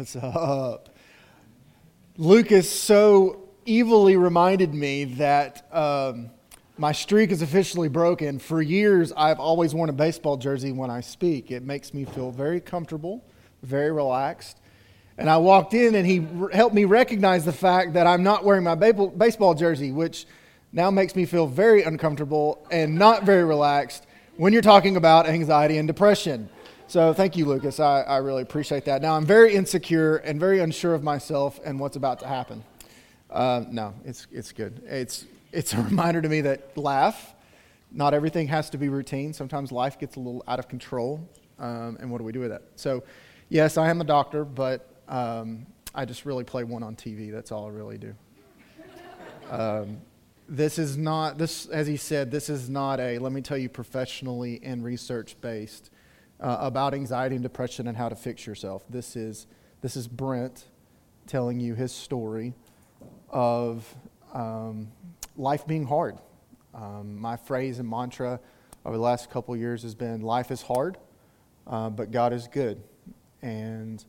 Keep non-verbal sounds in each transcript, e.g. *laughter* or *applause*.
What's up? Lucas so evilly reminded me that um, my streak is officially broken. For years, I've always worn a baseball jersey when I speak. It makes me feel very comfortable, very relaxed. And I walked in, and he r- helped me recognize the fact that I'm not wearing my ba- baseball jersey, which now makes me feel very uncomfortable and not very relaxed when you're talking about anxiety and depression. So thank you, Lucas. I, I really appreciate that. Now I'm very insecure and very unsure of myself and what's about to happen. Uh, no, it's, it's good. It's, it's a *laughs* reminder to me that laugh, not everything has to be routine. Sometimes life gets a little out of control. Um, and what do we do with that? So, yes, I am a doctor, but um, I just really play one on TV. That's all I really do. *laughs* Um, this is not, this, as he said, this is not a, let me tell you, professionally and research based uh, about anxiety and depression and how to fix yourself. This is, this is Brent telling you his story of um, life being hard. Um, my phrase and mantra over the last couple years has been life is hard, uh, but God is good. And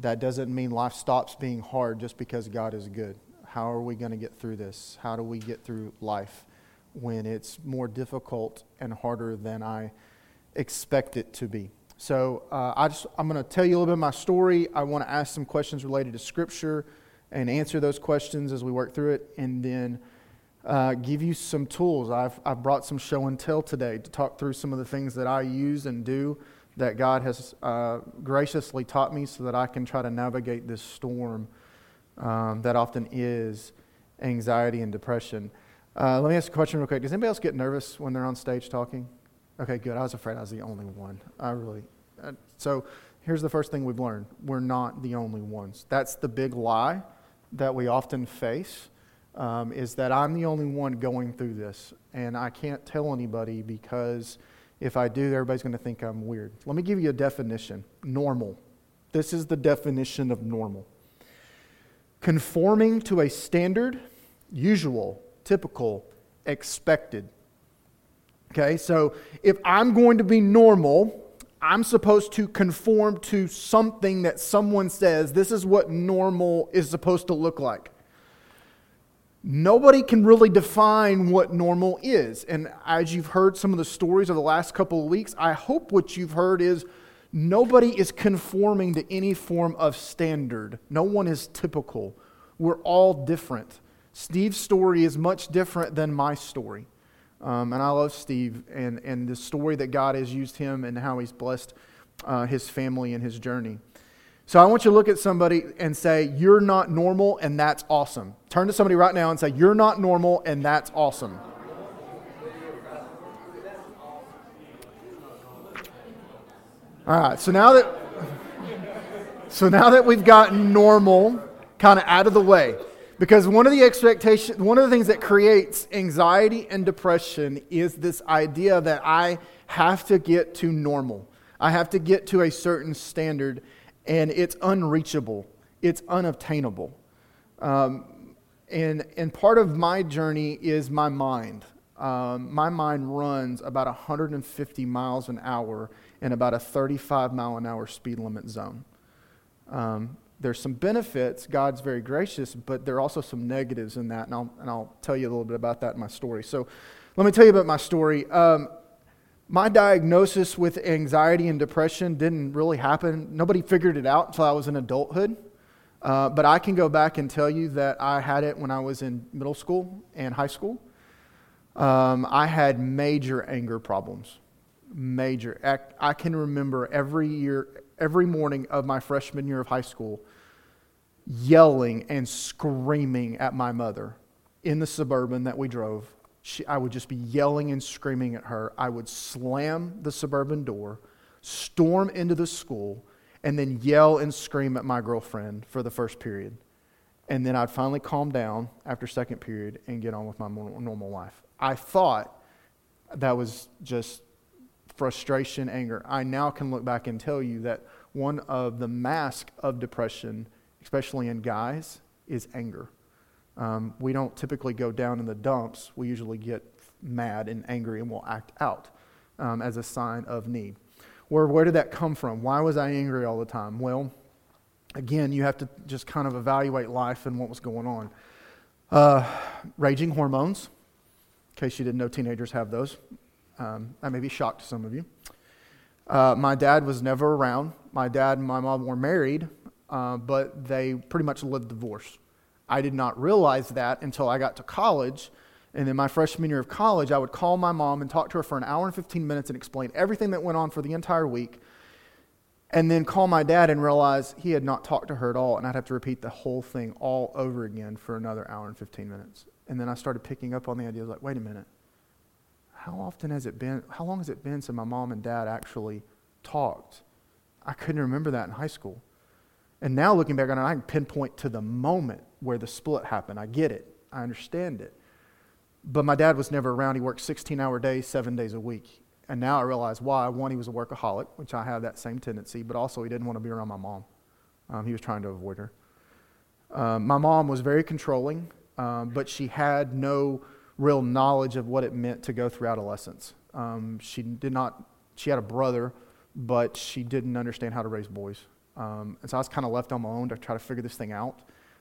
that doesn't mean life stops being hard just because God is good. How are we going to get through this? How do we get through life when it's more difficult and harder than I expect it to be. So uh, I just, I'm going to tell you a little bit of my story. I want to ask some questions related to Scripture and answer those questions as we work through it, and then uh, give you some tools. I've, I've brought some show and tell today to talk through some of the things that I use and do that God has uh, graciously taught me so that I can try to navigate this storm um, that often is anxiety and depression. Uh, let me ask a question real quick. Does anybody else get nervous when they're on stage talking? Okay, good. I was afraid I was the only one. I really. Uh, so here's the first thing we've learned we're not the only ones. That's the big lie that we often face. Um, is that I'm the only one going through this, and I can't tell anybody because if I do, everybody's going to think I'm weird. Let me give you a definition normal. This is the definition of normal conforming to a standard, usual, typical, expected. Okay, so if I'm going to be normal, I'm supposed to conform to something that someone says this is what normal is supposed to look like. Nobody can really define what normal is. And as you've heard some of the stories of the last couple of weeks, I hope what you've heard is nobody is conforming to any form of standard. No one is typical. We're all different. Steve's story is much different than my story. Um, and I love Steve and, and the story that God has used him and how he's blessed uh, his family and his journey. So I want you to look at somebody and say, You're not normal, and that's awesome. Turn to somebody right now and say, You're not normal, and that's awesome. All right, so now that so now that we've gotten normal kind of out of the way, because one of the expectations, one of the things that creates anxiety and depression is this idea that I have to get to normal. I have to get to a certain standard, and it's unreachable. It's unobtainable. Um, and, and part of my journey is my mind. Um, my mind runs about 150 miles an hour in about a 35 mile an hour speed limit zone. Um, there's some benefits. God's very gracious, but there are also some negatives in that, and I'll, and I'll tell you a little bit about that in my story. So let me tell you about my story. Um, my diagnosis with anxiety and depression didn't really happen. Nobody figured it out until I was in adulthood. Uh, but I can go back and tell you that I had it when I was in middle school and high school. Um, I had major anger problems. Major. I, I can remember every year, every morning of my freshman year of high school, yelling and screaming at my mother in the suburban that we drove. She, I would just be yelling and screaming at her. I would slam the suburban door, storm into the school, and then yell and scream at my girlfriend for the first period. And then I'd finally calm down after second period and get on with my normal life. I thought that was just frustration, anger. I now can look back and tell you that one of the masks of depression especially in guys, is anger. Um, we don't typically go down in the dumps. We usually get mad and angry and we'll act out um, as a sign of need. Where, where did that come from? Why was I angry all the time? Well, again, you have to just kind of evaluate life and what was going on. Uh, raging hormones, in case you didn't know, teenagers have those. Um, that may be shock to some of you. Uh, my dad was never around. My dad and my mom were married, uh, but they pretty much lived divorce. I did not realize that until I got to college. And then my freshman year of college, I would call my mom and talk to her for an hour and 15 minutes and explain everything that went on for the entire week. And then call my dad and realize he had not talked to her at all. And I'd have to repeat the whole thing all over again for another hour and 15 minutes. And then I started picking up on the idea like, wait a minute. How often has it been, how long has it been since my mom and dad actually talked? I couldn't remember that in high school. And now looking back on it, I can pinpoint to the moment where the split happened. I get it, I understand it. But my dad was never around. He worked 16 hour days, seven days a week. And now I realize why. One, he was a workaholic, which I have that same tendency, but also he didn't want to be around my mom. Um, he was trying to avoid her. Um, my mom was very controlling, um, but she had no real knowledge of what it meant to go through adolescence. Um, she did not, she had a brother, but she didn't understand how to raise boys. Um, and so I was kind of left on my own to try to figure this thing out.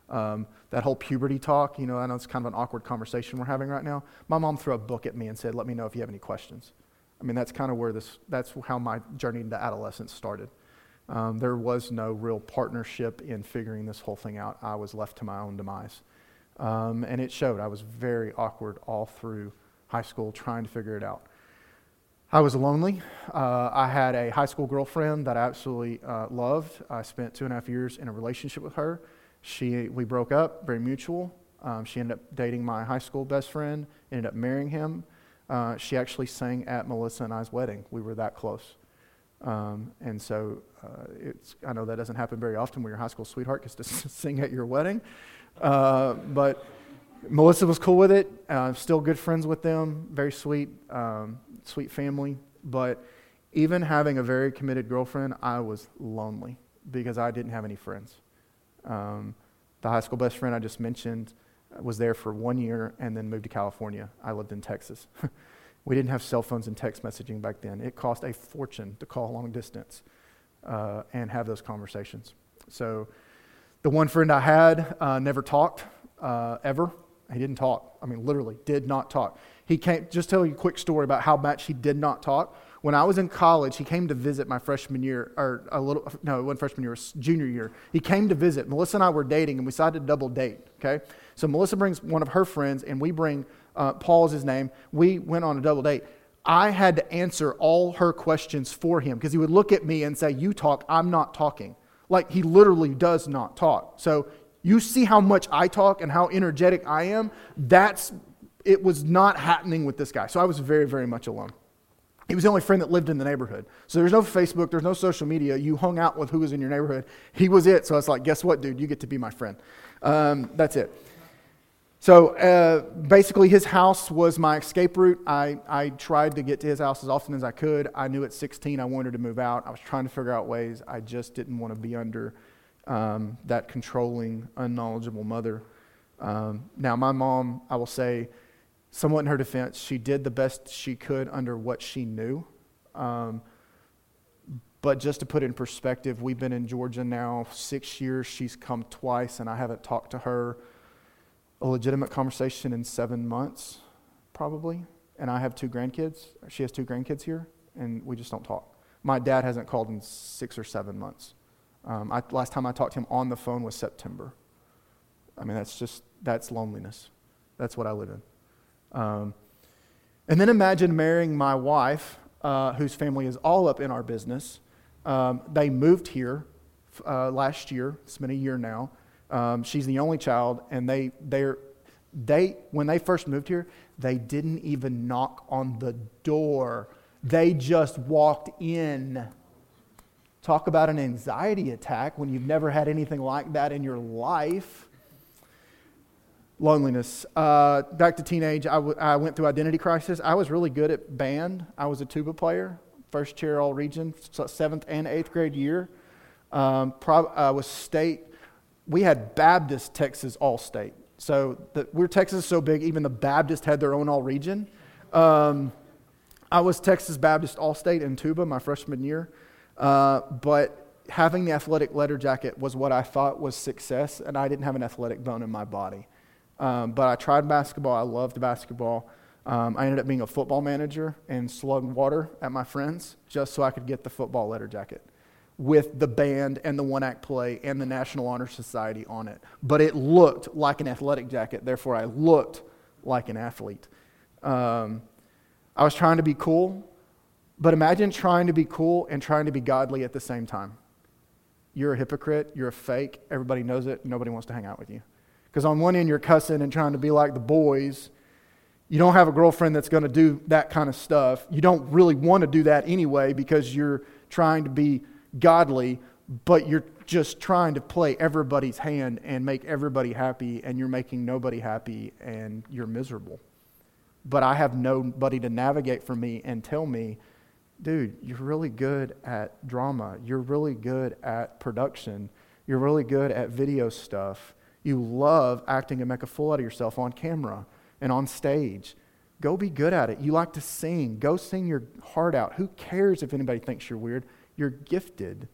Um, that whole puberty talk, you know, I know it's kind of an awkward conversation we're having right now. My mom threw a book at me and said, Let me know if you have any questions. I mean, that's kind of where this, that's how my journey into adolescence started. Um, there was no real partnership in figuring this whole thing out. I was left to my own demise. Um, and it showed. I was very awkward all through high school trying to figure it out. I was lonely. Uh, I had a high school girlfriend that I absolutely uh, loved. I spent two and a half years in a relationship with her. She, we broke up, very mutual. Um, she ended up dating my high school best friend, ended up marrying him. Uh, she actually sang at Melissa and I's wedding. We were that close. Um, and so uh, it's, I know that doesn't happen very often where your high school sweetheart gets to *laughs* sing at your wedding. Uh, but Melissa was cool with it. Uh, still good friends with them. Very sweet, um, sweet family. But even having a very committed girlfriend, I was lonely because I didn't have any friends. Um, the high school best friend I just mentioned was there for one year and then moved to California. I lived in Texas. *laughs* we didn't have cell phones and text messaging back then. It cost a fortune to call long distance uh, and have those conversations. So, the one friend I had uh, never talked uh, ever. He didn't talk. I mean, literally, did not talk. He came, just tell you a quick story about how much he did not talk. When I was in college, he came to visit my freshman year, or a little, no, it wasn't freshman year, it was junior year. He came to visit. Melissa and I were dating, and we decided to double date, okay? So Melissa brings one of her friends, and we bring, uh, Paul's his name. We went on a double date. I had to answer all her questions for him because he would look at me and say, You talk, I'm not talking. Like he literally does not talk. So you see how much I talk and how energetic I am. That's, it was not happening with this guy. So I was very, very much alone. He was the only friend that lived in the neighborhood. So there's no Facebook, there's no social media. You hung out with who was in your neighborhood. He was it. So I was like, guess what, dude? You get to be my friend. Um, that's it. So uh, basically, his house was my escape route. I, I tried to get to his house as often as I could. I knew at 16 I wanted to move out. I was trying to figure out ways. I just didn't want to be under um, that controlling, unknowledgeable mother. Um, now, my mom, I will say, somewhat in her defense, she did the best she could under what she knew. Um, but just to put it in perspective, we've been in Georgia now six years. She's come twice, and I haven't talked to her a legitimate conversation in seven months, probably. And I have two grandkids. She has two grandkids here, and we just don't talk. My dad hasn't called in six or seven months. Um, I, last time I talked to him on the phone was September. I mean, that's just, that's loneliness. That's what I live in. Um, and then imagine marrying my wife, uh, whose family is all up in our business. Um, they moved here uh, last year. It's been a year now. Um, she's the only child, and they, they're, they, when they first moved here, they didn't even knock on the door. They just walked in. Talk about an anxiety attack when you've never had anything like that in your life loneliness. Uh, back to teenage, I, w- I went through identity crisis. I was really good at band. I was a tuba player, first chair all region, seventh and eighth grade year. Um, prob- I was state. We had Baptist Texas all state. So the, we're Texas so big, even the Baptist had their own all region. Um, I was Texas Baptist all state in tuba my freshman year. Uh, but having the athletic letter jacket was what I thought was success, and I didn't have an athletic bone in my body. Um, but I tried basketball. I loved basketball. Um, I ended up being a football manager and slugged water at my friends just so I could get the football letter jacket with the band and the one act play and the National Honor Society on it. But it looked like an athletic jacket, therefore, I looked like an athlete. Um, I was trying to be cool, but imagine trying to be cool and trying to be godly at the same time. You're a hypocrite, you're a fake, everybody knows it, nobody wants to hang out with you. Because on one end, you're cussing and trying to be like the boys. You don't have a girlfriend that's going to do that kind of stuff. You don't really want to do that anyway because you're trying to be godly, but you're just trying to play everybody's hand and make everybody happy, and you're making nobody happy, and you're miserable. But I have nobody to navigate for me and tell me, dude, you're really good at drama. You're really good at production. You're really good at video stuff. You love acting and make a fool out of yourself on camera and on stage. Go be good at it. You like to sing. Go sing your heart out. Who cares if anybody thinks you're weird? You're gifted.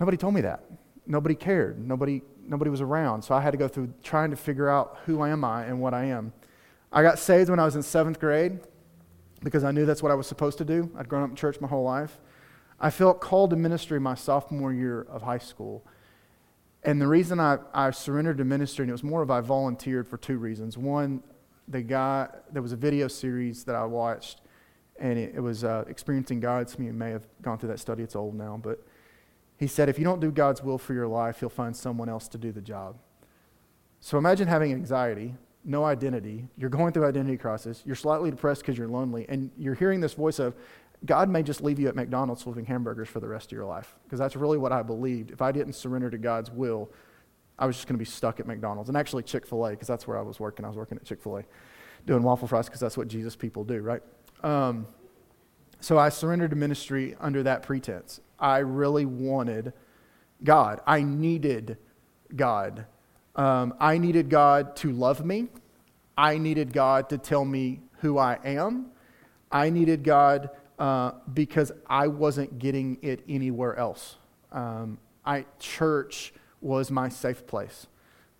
Nobody told me that. Nobody cared. Nobody, nobody was around. So I had to go through trying to figure out who am I and what I am. I got saved when I was in seventh grade because I knew that's what I was supposed to do. I'd grown up in church my whole life. I felt called to ministry my sophomore year of high school. And the reason I, I surrendered to ministry, and it was more of I volunteered for two reasons. One, the guy, there was a video series that I watched and it, it was uh, Experiencing God. Some of you may have gone through that study, it's old now, but he said, if you don't do God's will for your life, you'll find someone else to do the job. So imagine having anxiety, no identity, you're going through identity crisis, you're slightly depressed because you're lonely, and you're hearing this voice of, God may just leave you at McDonald's flipping hamburgers for the rest of your life. Because that's really what I believed. If I didn't surrender to God's will, I was just going to be stuck at McDonald's. And actually, Chick fil A, because that's where I was working. I was working at Chick fil A doing waffle fries because that's what Jesus people do, right? Um, so I surrendered to ministry under that pretense. I really wanted God. I needed God. Um, I needed God to love me. I needed God to tell me who I am. I needed God uh, because I wasn't getting it anywhere else. Um, I, church was my safe place.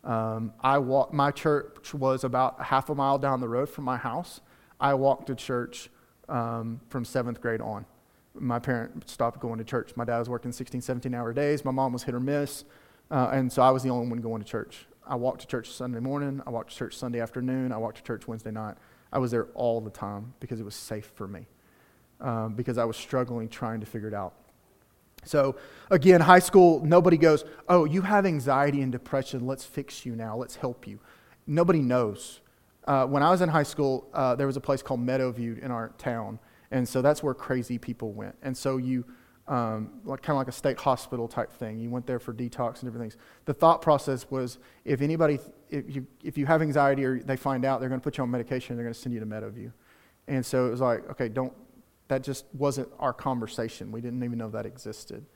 Um, I walk, my church was about half a mile down the road from my house. I walked to church um, from seventh grade on. My parents stopped going to church. My dad was working 16, 17 hour days. My mom was hit or miss. Uh, and so I was the only one going to church. I walked to church Sunday morning. I walked to church Sunday afternoon. I walked to church Wednesday night. I was there all the time because it was safe for me, um, because I was struggling trying to figure it out. So, again, high school, nobody goes, Oh, you have anxiety and depression. Let's fix you now. Let's help you. Nobody knows. Uh, when I was in high school, uh, there was a place called Meadowview in our town, and so that's where crazy people went. And so you, um, like kind of like a state hospital type thing, you went there for detox and different things. The thought process was, if anybody, if you, if you have anxiety or they find out, they're going to put you on medication, they're going to send you to Meadowview. And so it was like, okay, don't. That just wasn't our conversation. We didn't even know that existed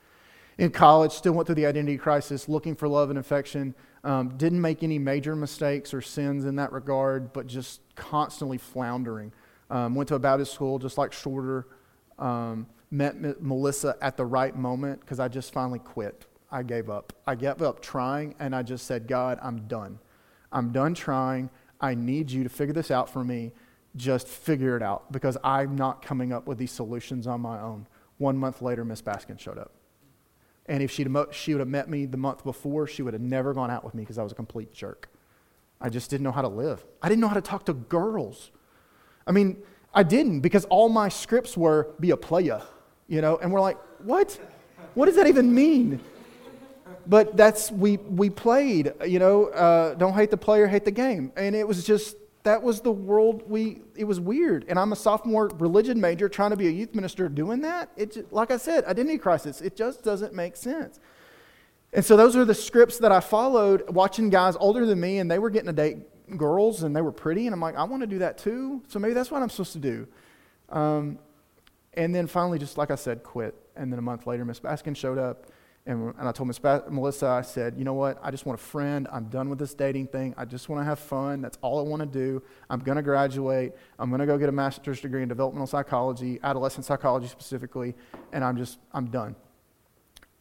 in college, still went through the identity crisis, looking for love and affection. Um, didn't make any major mistakes or sins in that regard, but just constantly floundering. Um, went to a Baptist school, just like Shorter. Um, met Melissa at the right moment because I just finally quit. I gave up. I gave up trying, and I just said, God, I'm done. I'm done trying. I need you to figure this out for me. Just figure it out because I'm not coming up with these solutions on my own. One month later, Miss Baskin showed up. And if she'd, she would have met me the month before, she would have never gone out with me because I was a complete jerk. I just didn't know how to live. I didn't know how to talk to girls. I mean, I didn't because all my scripts were be a playa, you know, and we're like, what? What does that even mean? But that's, we, we played, you know, uh, don't hate the player, hate the game. And it was just, that was the world we it was weird and i'm a sophomore religion major trying to be a youth minister doing that it like i said identity crisis it just doesn't make sense and so those are the scripts that i followed watching guys older than me and they were getting to date girls and they were pretty and i'm like i want to do that too so maybe that's what i'm supposed to do um, and then finally just like i said quit and then a month later miss baskin showed up and, and I told Miss Melissa, I said, you know what? I just want a friend. I'm done with this dating thing. I just want to have fun. That's all I want to do. I'm going to graduate. I'm going to go get a master's degree in developmental psychology, adolescent psychology specifically, and I'm just, I'm done.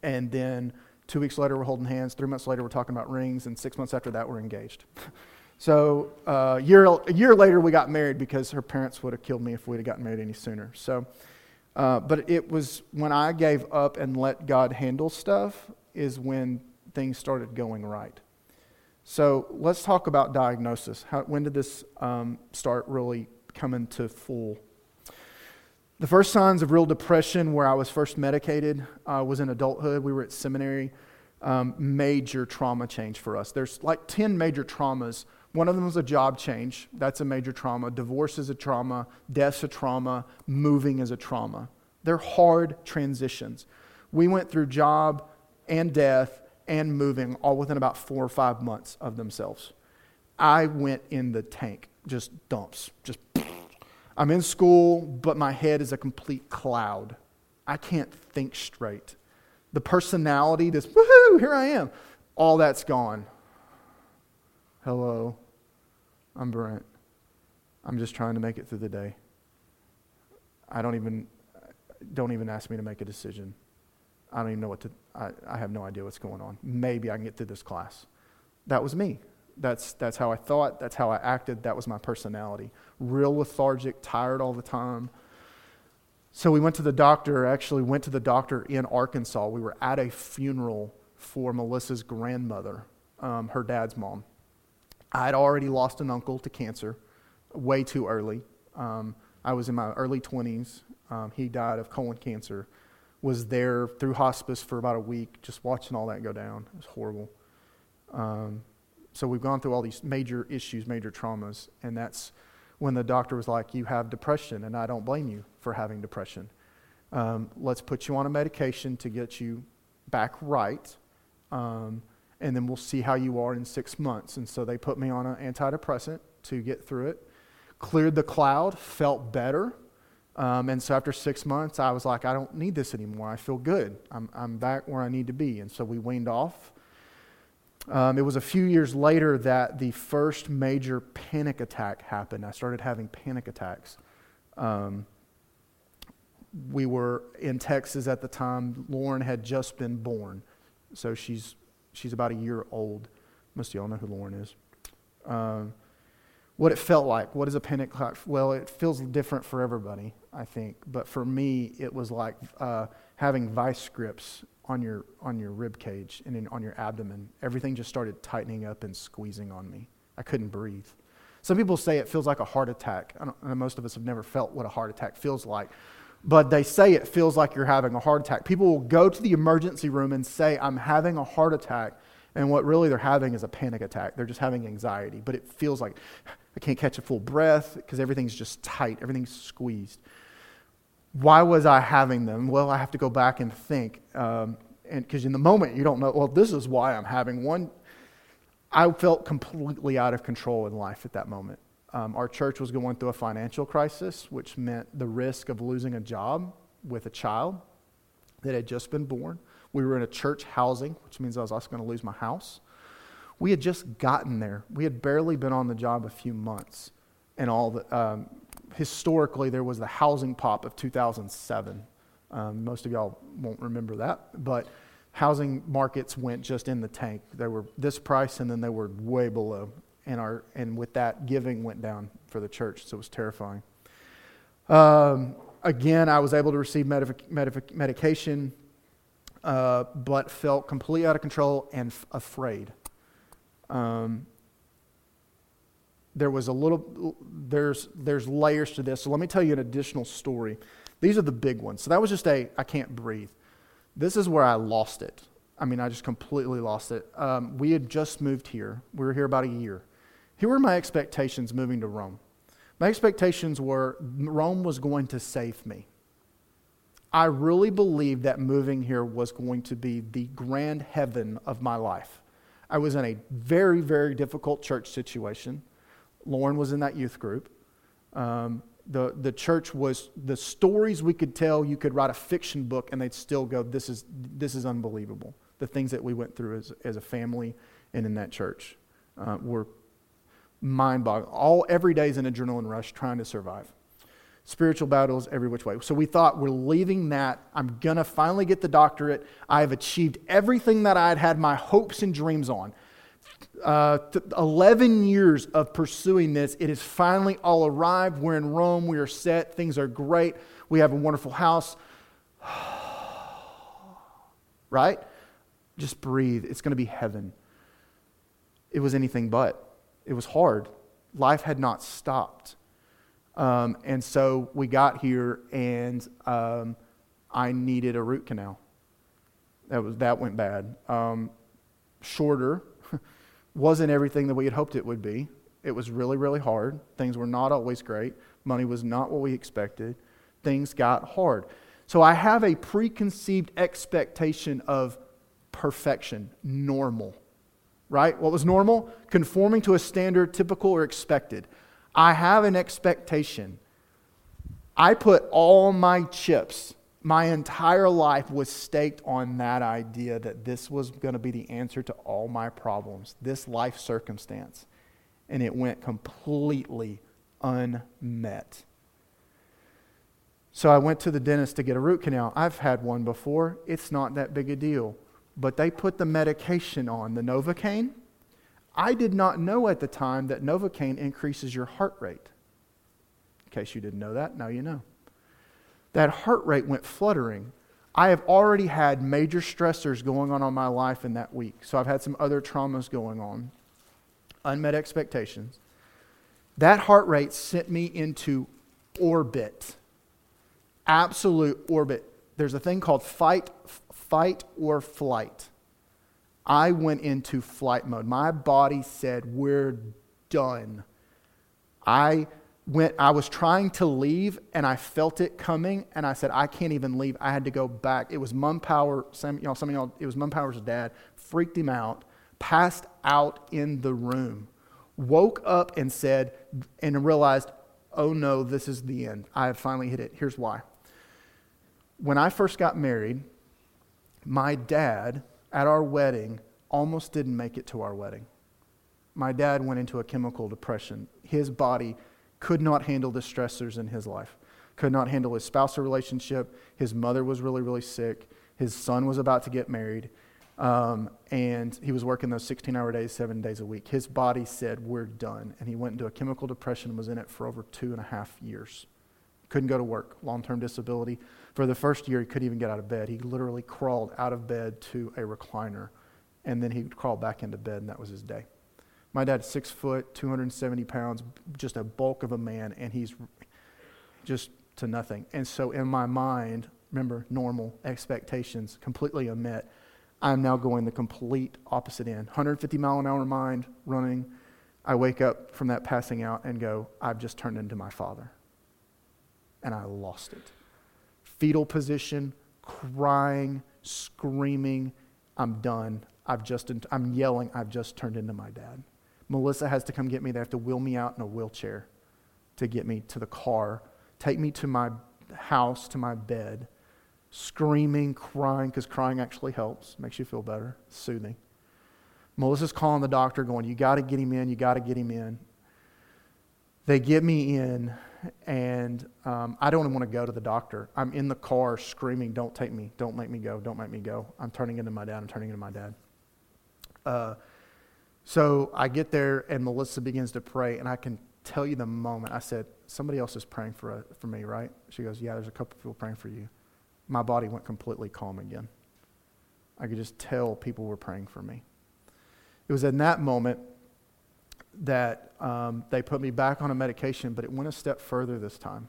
And then two weeks later, we're holding hands. Three months later, we're talking about rings. And six months after that, we're engaged. *laughs* so uh, a, year, a year later, we got married because her parents would have killed me if we'd have gotten married any sooner. So, uh, but it was when I gave up and let God handle stuff is when things started going right. So let's talk about diagnosis. How, when did this um, start really coming to full? The first signs of real depression, where I was first medicated, uh, was in adulthood. We were at seminary. Um, major trauma change for us. There's like 10 major traumas. One of them was a job change. That's a major trauma. Divorce is a trauma. Death's a trauma. Moving is a trauma. They're hard transitions. We went through job and death and moving all within about four or five months of themselves. I went in the tank, just dumps, just. *sniffs* I'm in school, but my head is a complete cloud. I can't think straight. The personality, this woohoo, here I am, all that's gone. Hello, I'm Brent. I'm just trying to make it through the day. I don't even, don't even ask me to make a decision. I don't even know what to, I, I have no idea what's going on. Maybe I can get through this class. That was me. That's, that's how I thought. That's how I acted. That was my personality. Real lethargic, tired all the time. So we went to the doctor, actually, went to the doctor in Arkansas. We were at a funeral for Melissa's grandmother, um, her dad's mom. I had already lost an uncle to cancer way too early. Um, I was in my early 20s. Um, he died of colon cancer was there through hospice for about a week, just watching all that go down. It was horrible. Um, so we've gone through all these major issues, major traumas, and that's when the doctor was like, "You have depression, and I don't blame you for having depression. Um, let's put you on a medication to get you back right, um, and then we'll see how you are in six months." And so they put me on an antidepressant to get through it. Cleared the cloud, felt better. Um, and so after six months, I was like, I don't need this anymore. I feel good. I'm, I'm back where I need to be. And so we weaned off. Um, it was a few years later that the first major panic attack happened. I started having panic attacks. Um, we were in Texas at the time. Lauren had just been born. So she's, she's about a year old. Most of y'all know who Lauren is. Um, what it felt like. What is a attack? Well, it feels different for everybody, I think. But for me, it was like uh, having vice grips on your on your rib cage and in, on your abdomen. Everything just started tightening up and squeezing on me. I couldn't breathe. Some people say it feels like a heart attack. most of us have never felt what a heart attack feels like. But they say it feels like you're having a heart attack. People will go to the emergency room and say, I'm having a heart attack. And what really they're having is a panic attack. They're just having anxiety. But it feels like *sighs* I can't catch a full breath because everything's just tight, everything's squeezed. Why was I having them? Well, I have to go back and think. Um, and because in the moment you don't know, well, this is why I'm having one. I felt completely out of control in life at that moment. Um, our church was going through a financial crisis, which meant the risk of losing a job with a child that had just been born. We were in a church housing, which means I was also going to lose my house. We had just gotten there. We had barely been on the job a few months. And all the, um, historically, there was the housing pop of 2007. Um, most of y'all won't remember that, but housing markets went just in the tank. They were this price, and then they were way below. And, our, and with that, giving went down for the church, so it was terrifying. Um, again, I was able to receive medication, uh, but felt completely out of control and f- afraid. Um, there was a little, there's, there's layers to this. So let me tell you an additional story. These are the big ones. So that was just a, I can't breathe. This is where I lost it. I mean, I just completely lost it. Um, we had just moved here. We were here about a year. Here were my expectations moving to Rome. My expectations were Rome was going to save me. I really believed that moving here was going to be the grand heaven of my life. I was in a very, very difficult church situation. Lauren was in that youth group. Um, the, the church was the stories we could tell you could write a fiction book and they'd still go this is, this is unbelievable the things that we went through as, as a family and in that church uh, were mind-boggling all every day is an adrenaline rush trying to survive spiritual battles every which way. So we thought we're leaving that. I'm to finally get the doctorate. I have achieved everything that I had had my hopes and dreams on. Uh, 11 years of pursuing this, it has finally all arrived. We're in Rome. We are set. Things are great. We have a wonderful house. *sighs* right? Just breathe. It's going to be heaven. It was anything but. It was hard. Life had not stopped. Um, and so we got here, and um, I needed a root canal. That was that went bad. Um, Shorter *laughs* wasn't everything that we had hoped it would be. It was really, really hard. Things were not always great. Money was not what we expected. Things got hard. So I have a preconceived expectation of perfection, normal. Right? What was normal? Conforming to a standard, typical or expected. I have an expectation. I put all my chips, my entire life was staked on that idea that this was going to be the answer to all my problems, this life circumstance. And it went completely unmet. So I went to the dentist to get a root canal. I've had one before. It's not that big a deal. But they put the medication on, the Novocaine. I did not know at the time that Novocaine increases your heart rate. In case you didn't know that, now you know. That heart rate went fluttering. I have already had major stressors going on on my life in that week. So I've had some other traumas going on, unmet expectations. That heart rate sent me into orbit, absolute orbit. There's a thing called fight, fight or flight. I went into flight mode. My body said, We're done. I went, I was trying to leave and I felt it coming and I said, I can't even leave. I had to go back. It was Mumpower, some, you know, some of y'all, it was Mumpower's dad, freaked him out, passed out in the room, woke up and said, and realized, oh no, this is the end. I have finally hit it. Here's why. When I first got married, my dad at our wedding almost didn't make it to our wedding. My dad went into a chemical depression. His body could not handle the stressors in his life, could not handle his spousal relationship. His mother was really, really sick. His son was about to get married. Um, and he was working those 16 hour days, seven days a week. His body said, We're done. And he went into a chemical depression and was in it for over two and a half years. Couldn't go to work, long term disability. For the first year, he couldn't even get out of bed. He literally crawled out of bed to a recliner, and then he'd crawl back into bed, and that was his day. My dad's six foot, 270 pounds, just a bulk of a man, and he's just to nothing. And so, in my mind, remember, normal expectations completely unmet. I'm now going the complete opposite end 150 mile an hour mind, running. I wake up from that passing out and go, I've just turned into my father. And I lost it fetal position, crying, screaming, I'm done. I've just, I'm yelling, I've just turned into my dad. Melissa has to come get me. They have to wheel me out in a wheelchair to get me to the car, take me to my house, to my bed, screaming, crying, because crying actually helps, makes you feel better, soothing. Melissa's calling the doctor, going, You got to get him in, you got to get him in. They get me in, and um, I don't even want to go to the doctor. I'm in the car screaming, Don't take me, don't make me go, don't make me go. I'm turning into my dad, I'm turning into my dad. Uh, so I get there, and Melissa begins to pray, and I can tell you the moment I said, Somebody else is praying for, uh, for me, right? She goes, Yeah, there's a couple people praying for you. My body went completely calm again. I could just tell people were praying for me. It was in that moment that um, they put me back on a medication, but it went a step further this time.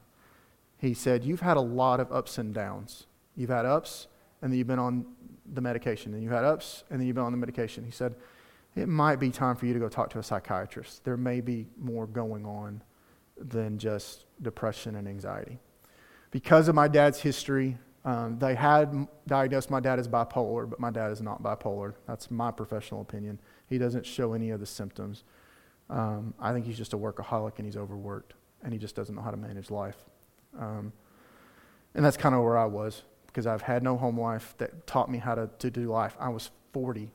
He said, You've had a lot of ups and downs. You've had ups, and then you've been on the medication, and you've had ups, and then you've been on the medication. He said, It might be time for you to go talk to a psychiatrist. There may be more going on than just depression and anxiety. Because of my dad's history, um, they had diagnosed my dad as bipolar, but my dad is not bipolar. That's my professional opinion. He doesn't show any of the symptoms. Um, I think he's just a workaholic and he's overworked and he just doesn't know how to manage life. Um, and that's kind of where I was because I've had no home life that taught me how to, to do life. I was 40,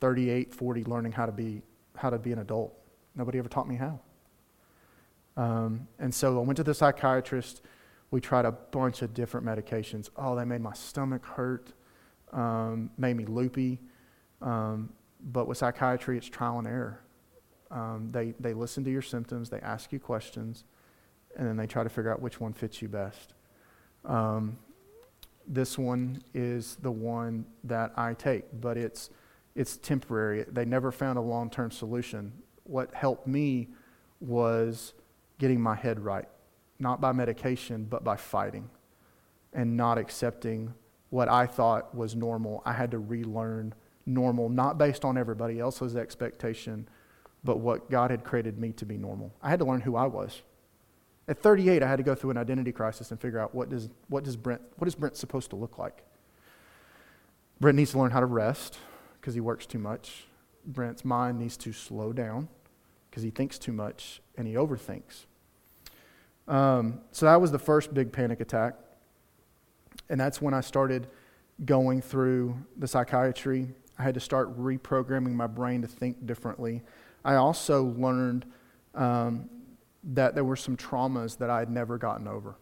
38, 40, learning how to be, how to be an adult. Nobody ever taught me how. Um, and so I went to the psychiatrist. We tried a bunch of different medications. Oh, they made my stomach hurt, um, made me loopy. Um, but with psychiatry, it's trial and error. Um, they, they listen to your symptoms, they ask you questions, and then they try to figure out which one fits you best. Um, this one is the one that I take, but it's, it's temporary. They never found a long term solution. What helped me was getting my head right, not by medication, but by fighting and not accepting what I thought was normal. I had to relearn normal, not based on everybody else's expectation, but what God had created me to be normal. I had to learn who I was. At 38, I had to go through an identity crisis and figure out what does, what does Brent, what is Brent supposed to look like? Brent needs to learn how to rest because he works too much. Brent's mind needs to slow down because he thinks too much and he overthinks. Um, so that was the first big panic attack. And that's when I started going through the psychiatry. I had to start reprogramming my brain to think differently. I also learned um, that there were some traumas that I had never gotten over.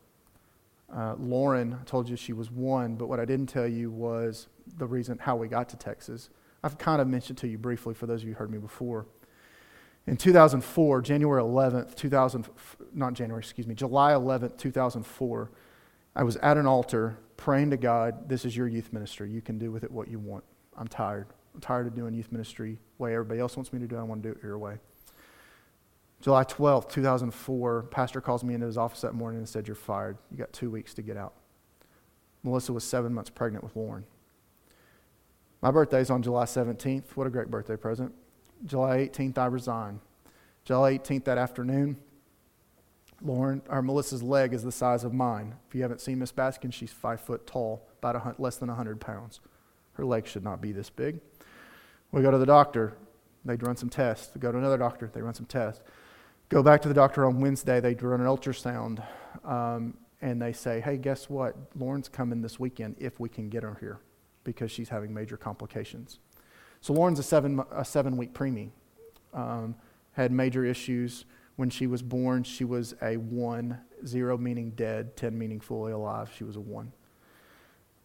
Uh, Lauren I told you she was one, but what I didn't tell you was the reason how we got to Texas. I've kind of mentioned to you briefly for those of you who heard me before. In 2004, January 11th, 2000, not January, excuse me, July 11th, 2004, I was at an altar praying to God, this is your youth ministry. You can do with it what you want. I'm tired. I'm tired of doing youth ministry way everybody else wants me to do. it. I want to do it your way. July 12th, 2004, pastor calls me into his office that morning and said, You're fired. You got two weeks to get out. Melissa was seven months pregnant with Lauren. My birthday is on July 17th. What a great birthday present. July 18th, I resign. July 18th, that afternoon, Lauren, or Melissa's leg is the size of mine. If you haven't seen Miss Baskin, she's five foot tall, about a, less than 100 pounds. Her leg should not be this big. We go to the doctor. They run some tests. We go to another doctor. They run some tests. Go back to the doctor on Wednesday. They run an ultrasound. Um, and they say, hey, guess what? Lauren's coming this weekend if we can get her here because she's having major complications. So Lauren's a seven, a seven week preemie. Um, had major issues. When she was born, she was a one, zero meaning dead, 10 meaning fully alive. She was a one.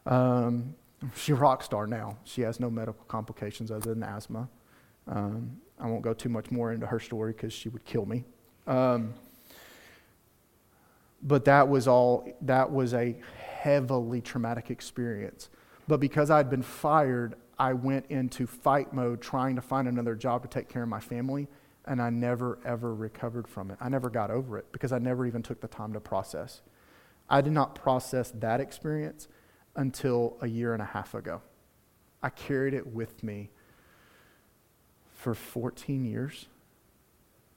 Um, she's a rock star now. She has no medical complications other than asthma. Um, I won't go too much more into her story because she would kill me. Um, but that was all, that was a heavily traumatic experience. But because I'd been fired, I went into fight mode trying to find another job to take care of my family, and I never, ever recovered from it. I never got over it because I never even took the time to process. I did not process that experience until a year and a half ago. I carried it with me for 14 years.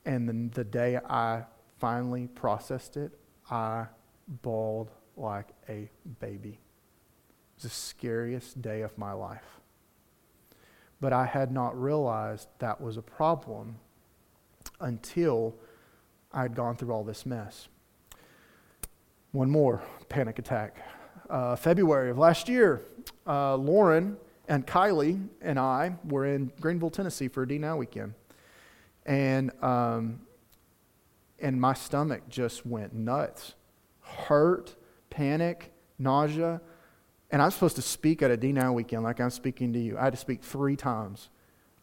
And then the day I finally processed it, I bawled like a baby. It was the scariest day of my life. But I had not realized that was a problem until I had gone through all this mess. One more panic attack uh, February of last year, uh, Lauren and Kylie and I were in Greeneville, Tennessee for a D Now weekend. And, um, and my stomach just went nuts hurt, panic, nausea. And I'm supposed to speak at a D Now weekend like I'm speaking to you. I had to speak three times.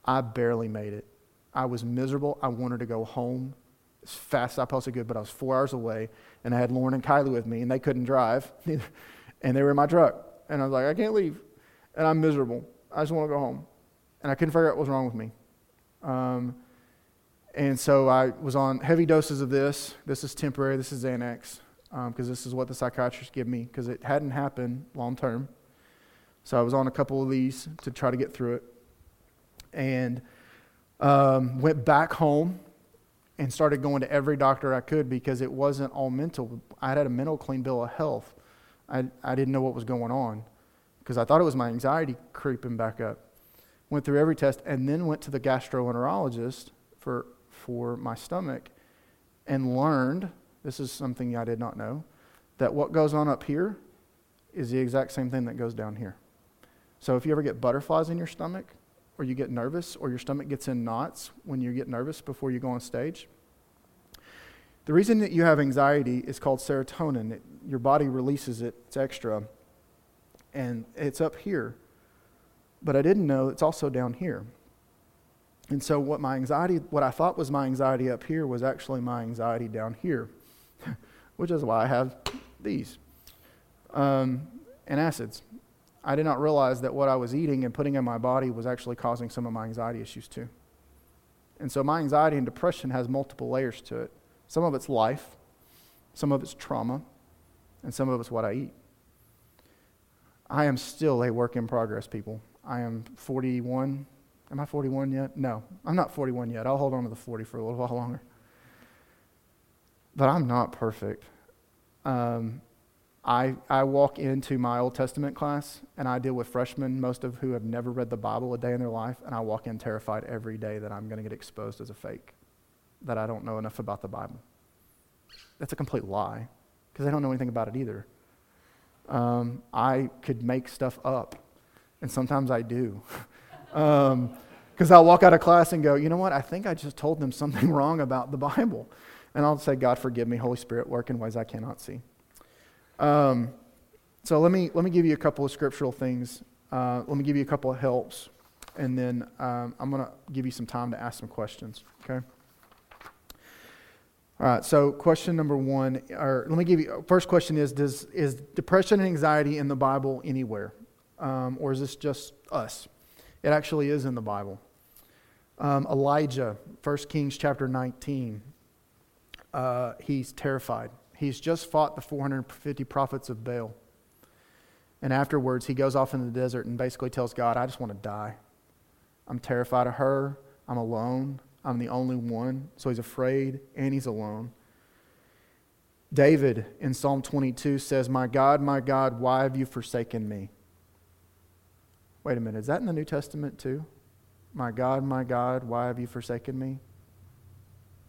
I barely made it. I was miserable. I wanted to go home as fast as I possibly could, but I was four hours away, and I had Lauren and Kylie with me, and they couldn't drive. *laughs* and they were in my truck. And I was like, I can't leave. And I'm miserable. I just want to go home. And I couldn't figure out what was wrong with me. Um, and so I was on heavy doses of this. This is temporary. This is Xanax because um, this is what the psychiatrist gave me because it hadn't happened long term. So I was on a couple of these to try to get through it. And um, went back home and started going to every doctor I could because it wasn't all mental. I had a mental clean bill of health. I, I didn't know what was going on because I thought it was my anxiety creeping back up. Went through every test and then went to the gastroenterologist for, for my stomach and learned this is something I did not know that what goes on up here is the exact same thing that goes down here. So if you ever get butterflies in your stomach, or you get nervous, or your stomach gets in knots when you get nervous before you go on stage, The reason that you have anxiety is called serotonin. It, your body releases it, it's extra, and it's up here. But I didn't know it's also down here. And so, what my anxiety, what I thought was my anxiety up here, was actually my anxiety down here, *laughs* which is why I have these um, antacids. I did not realize that what I was eating and putting in my body was actually causing some of my anxiety issues too. And so, my anxiety and depression has multiple layers to it. Some of it's life, some of it's trauma, and some of it's what I eat. I am still a work in progress, people. I am 41. Am I 41 yet? No, I'm not 41 yet. I'll hold on to the 40 for a little *laughs* while longer. But I'm not perfect. Um, I, I walk into my Old Testament class and I deal with freshmen, most of who have never read the Bible a day in their life, and I walk in terrified every day that I'm going to get exposed as a fake, that I don't know enough about the Bible. That's a complete lie because I don't know anything about it either. Um, I could make stuff up, and sometimes I do. Because *laughs* um, I'll walk out of class and go, you know what? I think I just told them *laughs* something wrong about the Bible. And I'll say, God, forgive me, Holy Spirit, work in ways I cannot see. Um, so let me, let me give you a couple of scriptural things. Uh, let me give you a couple of helps. And then um, I'm going to give you some time to ask some questions, okay? All right, so question number one, or let me give you, first question is, does, is depression and anxiety in the Bible anywhere? Um, or is this just us? It actually is in the Bible. Um, Elijah, 1 Kings chapter 19, uh, he's terrified. He's just fought the 450 prophets of Baal. And afterwards, he goes off in the desert and basically tells God, I just want to die. I'm terrified of her. I'm alone. I'm the only one. So he's afraid and he's alone. David in Psalm 22 says, My God, my God, why have you forsaken me? Wait a minute, is that in the New Testament too? My God, my God, why have you forsaken me?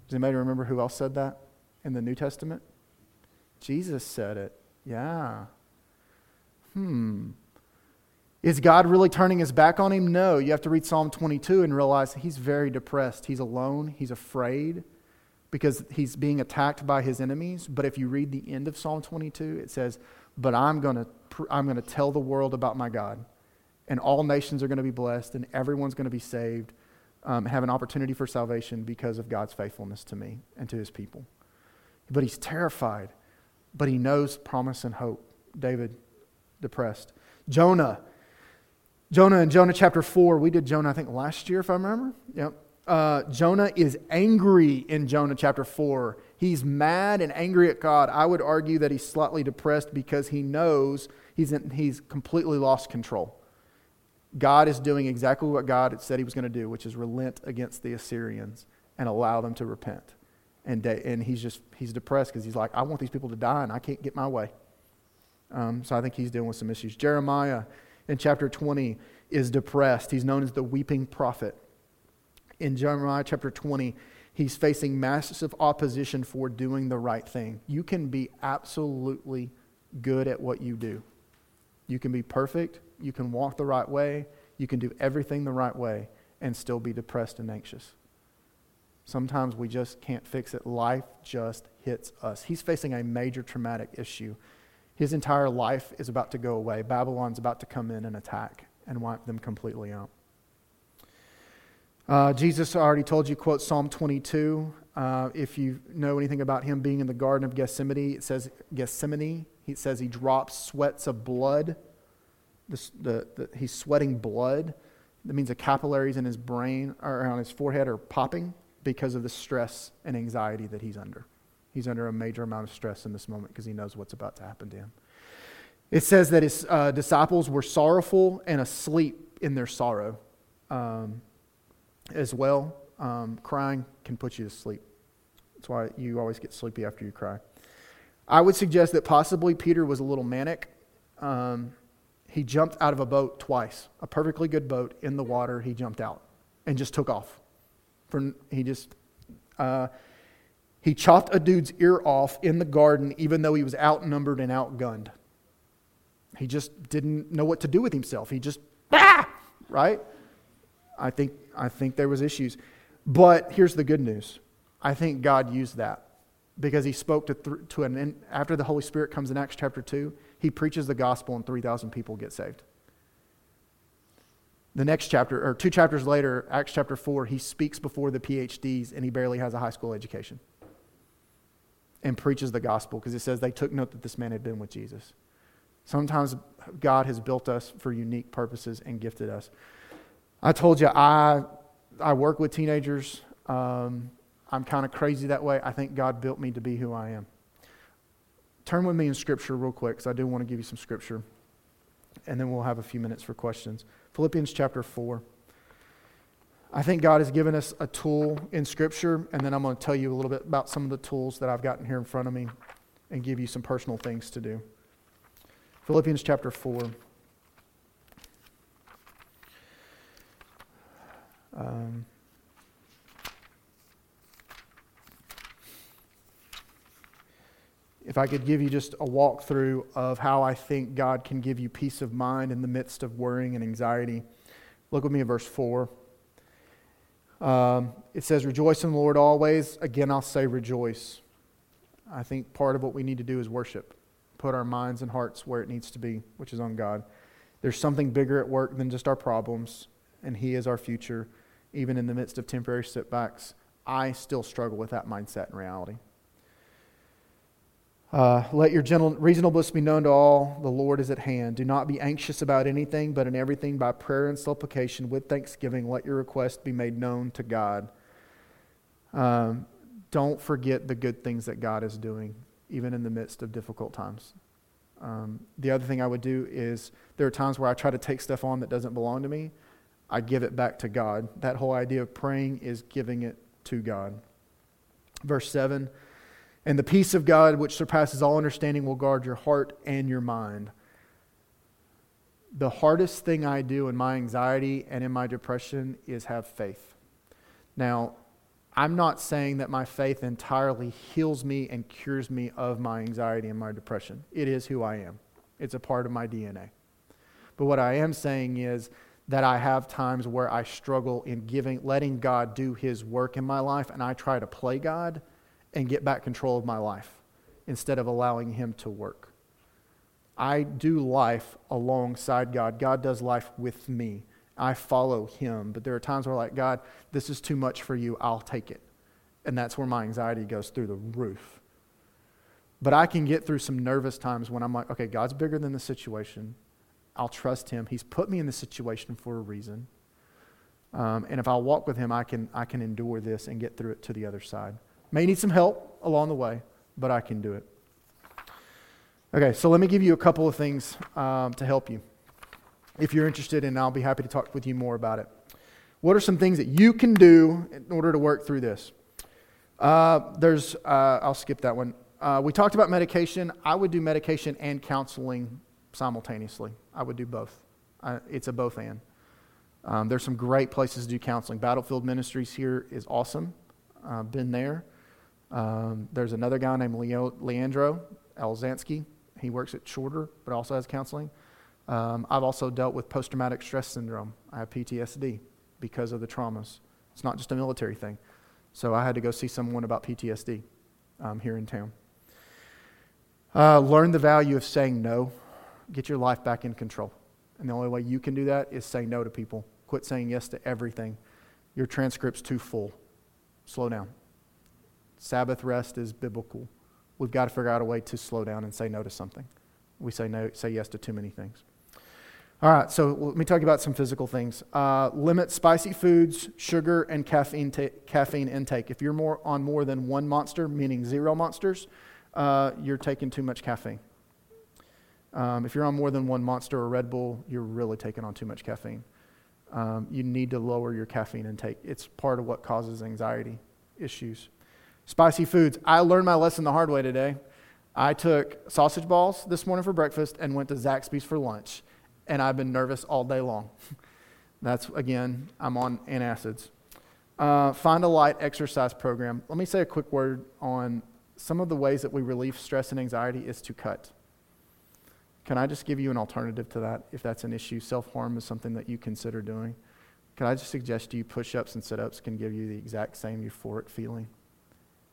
Does anybody remember who else said that in the New Testament? Jesus said it. Yeah. Hmm. Is God really turning his back on him? No. You have to read Psalm 22 and realize he's very depressed. He's alone. He's afraid because he's being attacked by his enemies. But if you read the end of Psalm 22, it says, But I'm going to, I'm going to tell the world about my God. And all nations are going to be blessed, and everyone's going to be saved, um, have an opportunity for salvation because of God's faithfulness to me and to his people. But he's terrified but he knows promise and hope. David, depressed. Jonah. Jonah in Jonah chapter 4, we did Jonah, I think, last year, if I remember. Yep. Uh, Jonah is angry in Jonah chapter 4. He's mad and angry at God. I would argue that he's slightly depressed because he knows he's, in, he's completely lost control. God is doing exactly what God had said he was going to do, which is relent against the Assyrians and allow them to repent. And, and he's just, he's depressed because he's like, I want these people to die and I can't get my way. Um, so I think he's dealing with some issues. Jeremiah in chapter 20 is depressed. He's known as the weeping prophet. In Jeremiah chapter 20, he's facing massive opposition for doing the right thing. You can be absolutely good at what you do. You can be perfect. You can walk the right way. You can do everything the right way and still be depressed and anxious. Sometimes we just can't fix it. Life just hits us. He's facing a major traumatic issue. His entire life is about to go away. Babylon's about to come in and attack and wipe them completely out. Uh, Jesus already told you, quote Psalm 22. Uh, if you know anything about him being in the Garden of Gethsemane, it says Gethsemane. He says he drops sweats of blood. The, the, the, he's sweating blood. That means the capillaries in his brain or on his forehead are popping because of the stress and anxiety that he's under. He's under a major amount of stress in this moment because he knows what's about to happen to him. It says that his uh, disciples were sorrowful and asleep in their sorrow um, as well. Um, crying can put you to sleep. That's why you always get sleepy after you cry. I would suggest that possibly Peter was a little manic. Um, he jumped out of a boat twice, a perfectly good boat in the water. He jumped out and just took off. For, he just, uh, he chopped a dude's ear off in the garden, even though he was outnumbered and outgunned. He just didn't know what to do with himself. He just, ah, right? I think, I think there was issues. But here's the good news. I think God used that. because he spoke to, th- to an, after the Holy Spirit comes in Acts chapter 2, he preaches the gospel and 3,000 people get saved. The next chapter, or two chapters later, Acts chapter 4, he speaks before the PhDs and he barely has a high school education and preaches the gospel because it says they took note that this man had been with Jesus. Sometimes God has built us for unique purposes and gifted us. I told you I, I work with teenagers. Um, I'm kind of crazy that way. I think God built me to be who I am. Turn with me in Scripture real quick because I do want to give you some Scripture. And then we'll have a few minutes for questions. Philippians chapter 4. I think God has given us a tool in Scripture, and then I'm going to tell you a little bit about some of the tools that I've gotten here in front of me and give you some personal things to do. Philippians chapter 4. Um, if I could give you just a walkthrough of how I think God can give you peace of mind in the midst of worrying and anxiety, look with me at verse 4. Um, it says, Rejoice in the Lord always. Again, I'll say rejoice. I think part of what we need to do is worship, put our minds and hearts where it needs to be, which is on God. There's something bigger at work than just our problems, and He is our future, even in the midst of temporary setbacks. I still struggle with that mindset in reality. Uh, let your gentle, reasonableness be known to all. The Lord is at hand. Do not be anxious about anything, but in everything by prayer and supplication with thanksgiving, let your request be made known to God. Um, don't forget the good things that God is doing, even in the midst of difficult times. Um, the other thing I would do is there are times where I try to take stuff on that doesn't belong to me. I give it back to God. That whole idea of praying is giving it to God. Verse 7 and the peace of God, which surpasses all understanding, will guard your heart and your mind. The hardest thing I do in my anxiety and in my depression is have faith. Now, I'm not saying that my faith entirely heals me and cures me of my anxiety and my depression. It is who I am, it's a part of my DNA. But what I am saying is that I have times where I struggle in giving, letting God do His work in my life, and I try to play God and get back control of my life instead of allowing Him to work. I do life alongside God. God does life with me. I follow Him. But there are times where, like, God, this is too much for you. I'll take it. And that's where my anxiety goes through the roof. But I can get through some nervous times when I'm like, okay, God's bigger than the situation. I'll trust Him. He's put me in this situation for a reason. Um, and if I walk with Him, I can, I can endure this and get through it to the other side. May need some help along the way, but I can do it. Okay, so let me give you a couple of things um, to help you. If you're interested, and I'll be happy to talk with you more about it. What are some things that you can do in order to work through this? Uh, there's, uh, I'll skip that one. Uh, we talked about medication. I would do medication and counseling simultaneously. I would do both. it's a both and. Um, there's some great places to do counseling. Battlefield Ministries here is awesome. Uh, been there. Um, there's another guy named Leo, Leandro Alzansky. He works at Shorter, but also has counseling. Um, I've also dealt with post traumatic stress syndrome. I have PTSD because of the traumas. It's not just a military thing. So I had to go see someone about PTSD um, here in town. Uh, learn the value of saying no. Get your life back in control. And the only way you can do that is say no to people. Quit saying yes to everything. Your transcript's too full. Slow down. Sabbath rest is biblical. We've got to figure out a way to slow down and say no to something. We say no, say yes to too many things. All right, so let me talk about some physical things. Uh, limit spicy foods, sugar, and caffeine, ta- caffeine intake. If you're more on more than one monster, meaning zero monsters, uh, you're taking too much caffeine. Um, if you're on more than one monster or Red Bull, you're really taking on too much caffeine. Um, you need to lower your caffeine intake. It's part of what causes anxiety issues. Spicy foods. I learned my lesson the hard way today. I took sausage balls this morning for breakfast and went to Zaxby's for lunch, and I've been nervous all day long. *laughs* That's, again, I'm on antacids. Uh, find a light exercise program. Let me say a quick word on some of the ways that we relieve stress and anxiety is to cut. Can I just give you an alternative to that if that's an issue? Self harm is something that you consider doing. Can I just suggest to you push ups and sit ups can give you the exact same euphoric feeling?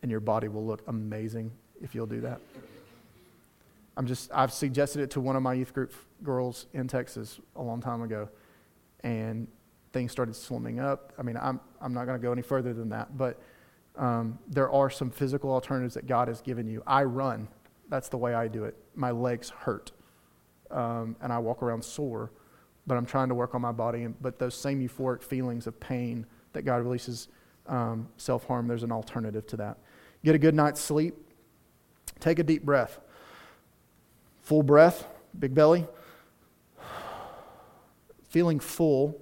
And your body will look amazing if you'll do that. I'm just, I've suggested it to one of my youth group girls in Texas a long time ago, and things started slimming up. I mean, I'm, I'm not going to go any further than that, but um, there are some physical alternatives that God has given you. I run, that's the way I do it. My legs hurt, um, and I walk around sore, but I'm trying to work on my body. And, but those same euphoric feelings of pain that God releases, um, self harm, there's an alternative to that. Get a good night's sleep. Take a deep breath. Full breath, big belly. *sighs* Feeling full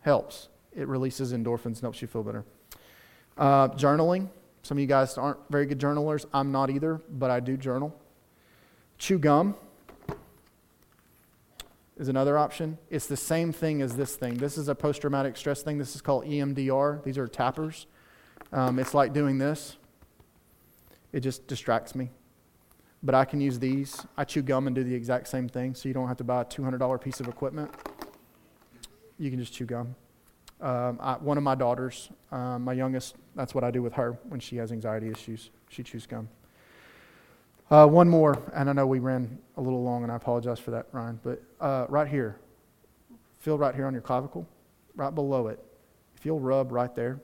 helps. It releases endorphins and helps you feel better. Uh, journaling. Some of you guys aren't very good journalers. I'm not either, but I do journal. Chew gum is another option. It's the same thing as this thing. This is a post traumatic stress thing. This is called EMDR. These are tappers. Um, it's like doing this, it just distracts me. But I can use these. I chew gum and do the exact same thing, so you don't have to buy a $200 piece of equipment. You can just chew gum. Um, I, one of my daughters, um, my youngest, that's what I do with her when she has anxiety issues. She chews gum. Uh, one more, and I know we ran a little long, and I apologize for that, Ryan, but uh, right here, feel right here on your clavicle, right below it. If you'll rub right there,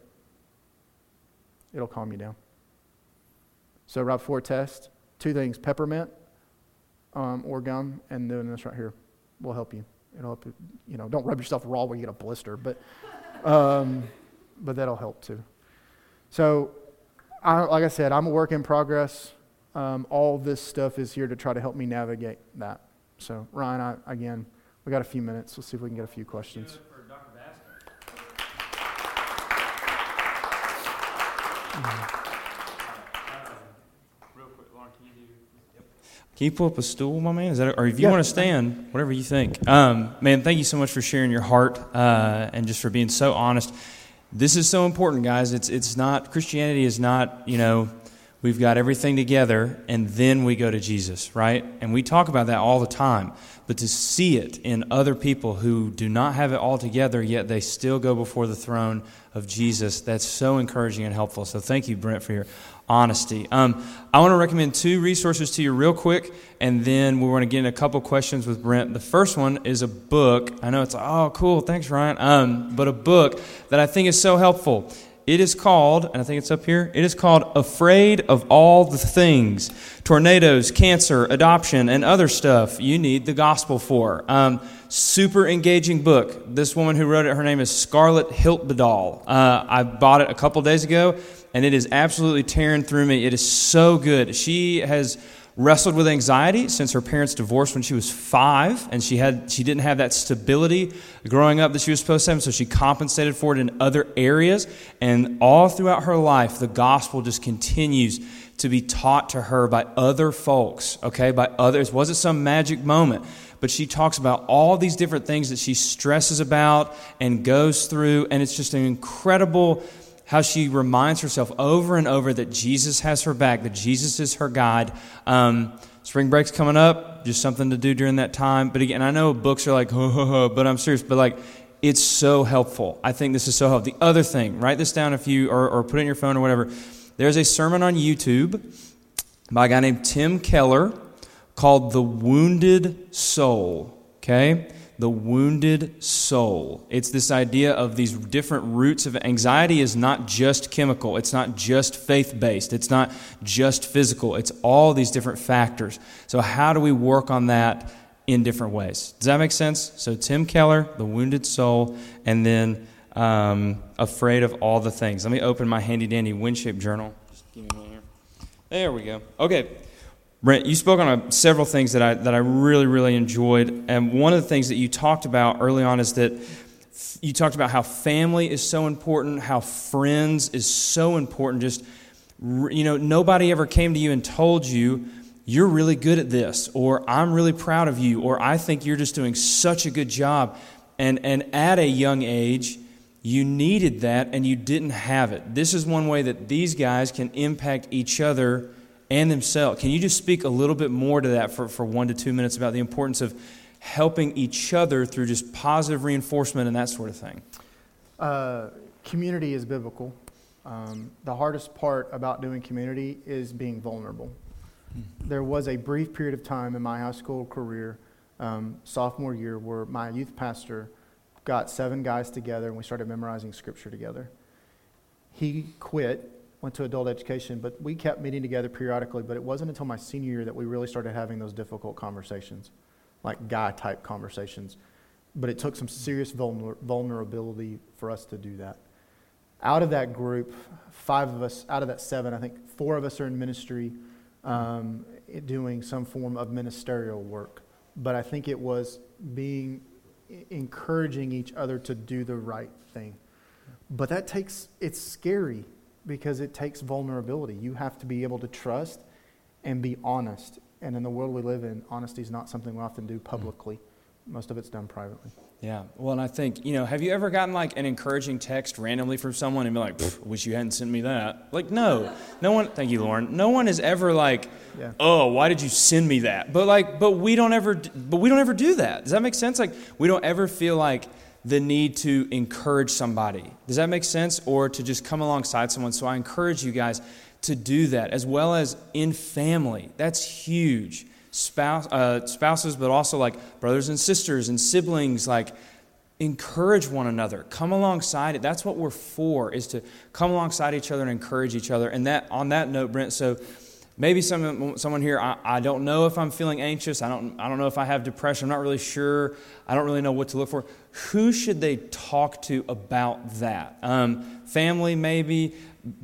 it'll calm you down. So, right before test, two things peppermint um, or gum, and doing this right here will help you. It'll help you, you know, don't rub yourself raw where you get a blister, but, *laughs* um, but that'll help too. So, I, like I said, I'm a work in progress. Um, all this stuff is here to try to help me navigate that. So, Ryan, I, again, we got a few minutes. Let's see if we can get a few questions. Can you pull up a stool, my man? Is that, or if you yeah. want to stand, whatever you think. Um, man, thank you so much for sharing your heart uh, and just for being so honest. This is so important, guys. It's it's not Christianity is not you know we've got everything together and then we go to Jesus, right? And we talk about that all the time. But to see it in other people who do not have it all together, yet they still go before the throne of Jesus, that's so encouraging and helpful. So thank you, Brent, for your honesty. Um, I want to recommend two resources to you real quick, and then we want to get in a couple questions with Brent. The first one is a book. I know it's, oh, cool, thanks, Ryan. Um, but a book that I think is so helpful. It is called, and I think it's up here, it is called Afraid of All the Things Tornadoes, Cancer, Adoption, and Other Stuff You Need the Gospel For. Um, super engaging book. This woman who wrote it, her name is Scarlet Hiltibidal. Uh, I bought it a couple days ago, and it is absolutely tearing through me. It is so good. She has wrestled with anxiety since her parents divorced when she was five, and she had she didn't have that stability growing up that she was supposed to have, so she compensated for it in other areas. And all throughout her life, the gospel just continues to be taught to her by other folks, okay, by others. It wasn't some magic moment, but she talks about all these different things that she stresses about and goes through, and it's just an incredible how she reminds herself over and over that Jesus has her back, that Jesus is her guide. Um, spring break's coming up, just something to do during that time. But again, I know books are like, ho, ho, ho, but I'm serious. But like, it's so helpful. I think this is so helpful. The other thing, write this down if you, or, or put it in your phone or whatever. There's a sermon on YouTube by a guy named Tim Keller called The Wounded Soul. Okay? The wounded soul. It's this idea of these different roots of anxiety is not just chemical, it's not just faith based, it's not just physical, it's all these different factors. So, how do we work on that in different ways? Does that make sense? So, Tim Keller, The Wounded Soul, and then um, Afraid of All the Things. Let me open my handy dandy journal. Me one here. There we go. Okay. Brent, you spoke on a, several things that I, that I really, really enjoyed. And one of the things that you talked about early on is that you talked about how family is so important, how friends is so important. Just, you know, nobody ever came to you and told you, you're really good at this, or I'm really proud of you, or I think you're just doing such a good job. And, and at a young age, you needed that and you didn't have it. This is one way that these guys can impact each other and themselves. Can you just speak a little bit more to that for, for one to two minutes about the importance of helping each other through just positive reinforcement and that sort of thing? Uh, community is biblical. Um, the hardest part about doing community is being vulnerable. There was a brief period of time in my high school career, um, sophomore year, where my youth pastor got seven guys together and we started memorizing scripture together. He quit, went to adult education, but we kept meeting together periodically. But it wasn't until my senior year that we really started having those difficult conversations, like guy type conversations. But it took some serious vulner- vulnerability for us to do that. Out of that group, five of us, out of that seven, I think four of us are in ministry um, doing some form of ministerial work. But I think it was being encouraging each other to do the right thing. But that takes, it's scary because it takes vulnerability. You have to be able to trust and be honest. And in the world we live in, honesty is not something we often do hmm. publicly. Most of it's done privately. Yeah. Well, and I think, you know, have you ever gotten like an encouraging text randomly from someone and be like, wish you hadn't sent me that? Like, no. No one, thank you, Lauren. No one is ever like, yeah. oh, why did you send me that? But like, but we don't ever, but we don't ever do that. Does that make sense? Like, we don't ever feel like the need to encourage somebody. Does that make sense? Or to just come alongside someone. So I encourage you guys to do that as well as in family. That's huge spouse, uh, spouses, but also like brothers and sisters and siblings, like encourage one another. Come alongside it. That's what we're for, is to come alongside each other and encourage each other. And that on that note, Brent, so maybe some, someone here, I, I don't know if I'm feeling anxious. I don't, I don't know if I have depression. I'm not really sure. I don't really know what to look for. Who should they talk to about that? Um, family, maybe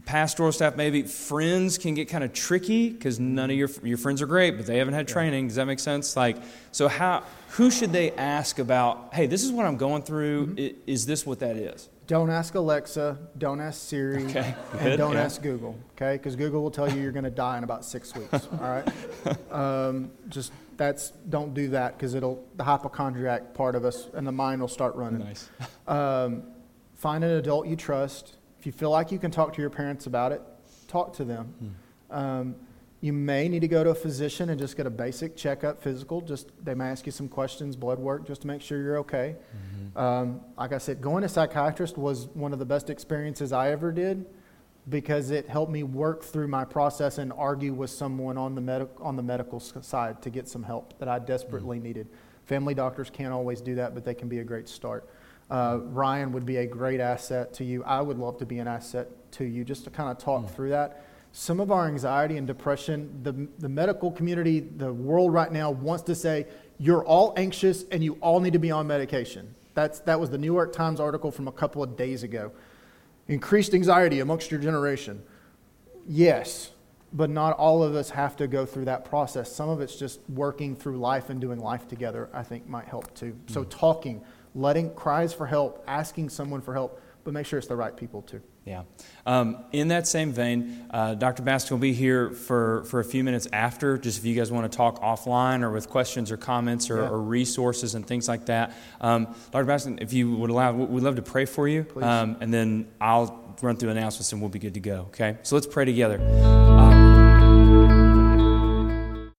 pastoral staff, maybe friends can get kind of tricky because none of your your friends are great, but they haven't had training. Does that make sense? Like, so how who should they ask about? Hey, this is what I'm going through. Mm-hmm. Is this what that is? Don't ask Alexa. Don't ask Siri. Okay. And don't yeah. ask Google. Okay, because Google will tell you you're going to die in about six weeks. all right. *laughs* Um, just that's don't do that because it'll the hypochondriac part of us and the mind will start running. Nice. *laughs* Um, find an adult you trust if you feel like you can talk to your parents about it, talk to them. Hmm. Um, you may need to go to a physician and just get a basic checkup, physical. Just they may ask you some questions, blood work, just to make sure you're okay. Mm-hmm. Um, like I said, going to psychiatrist was one of the best experiences I ever did because it helped me work through my process and argue with someone on the med- on the medical side to get some help that I desperately mm-hmm. needed. Family doctors can't always do that, but they can be a great start. Uh, Ryan would be a great asset to you. I would love to be an asset to you just to kind of talk mm. through that. Some of our anxiety and depression, the, the medical community, the world right now wants to say, you're all anxious and you all need to be on medication. That's, that was the New York Times article from a couple of days ago. Increased anxiety amongst your generation. Yes, but not all of us have to go through that process. Some of it's just working through life and doing life together, I think might help too. So, mm. talking, letting cries for help, asking someone for help, but make sure it's the right people too. Yeah. Um, in that same vein, uh, Dr. Baskin will be here for, for a few minutes after, just if you guys want to talk offline or with questions or comments or, yeah. or resources and things like that. Um, Dr. Baskin, if you would allow, we'd love to pray for you. Um, and then I'll run through announcements and we'll be good to go. Okay? So let's pray together. Um,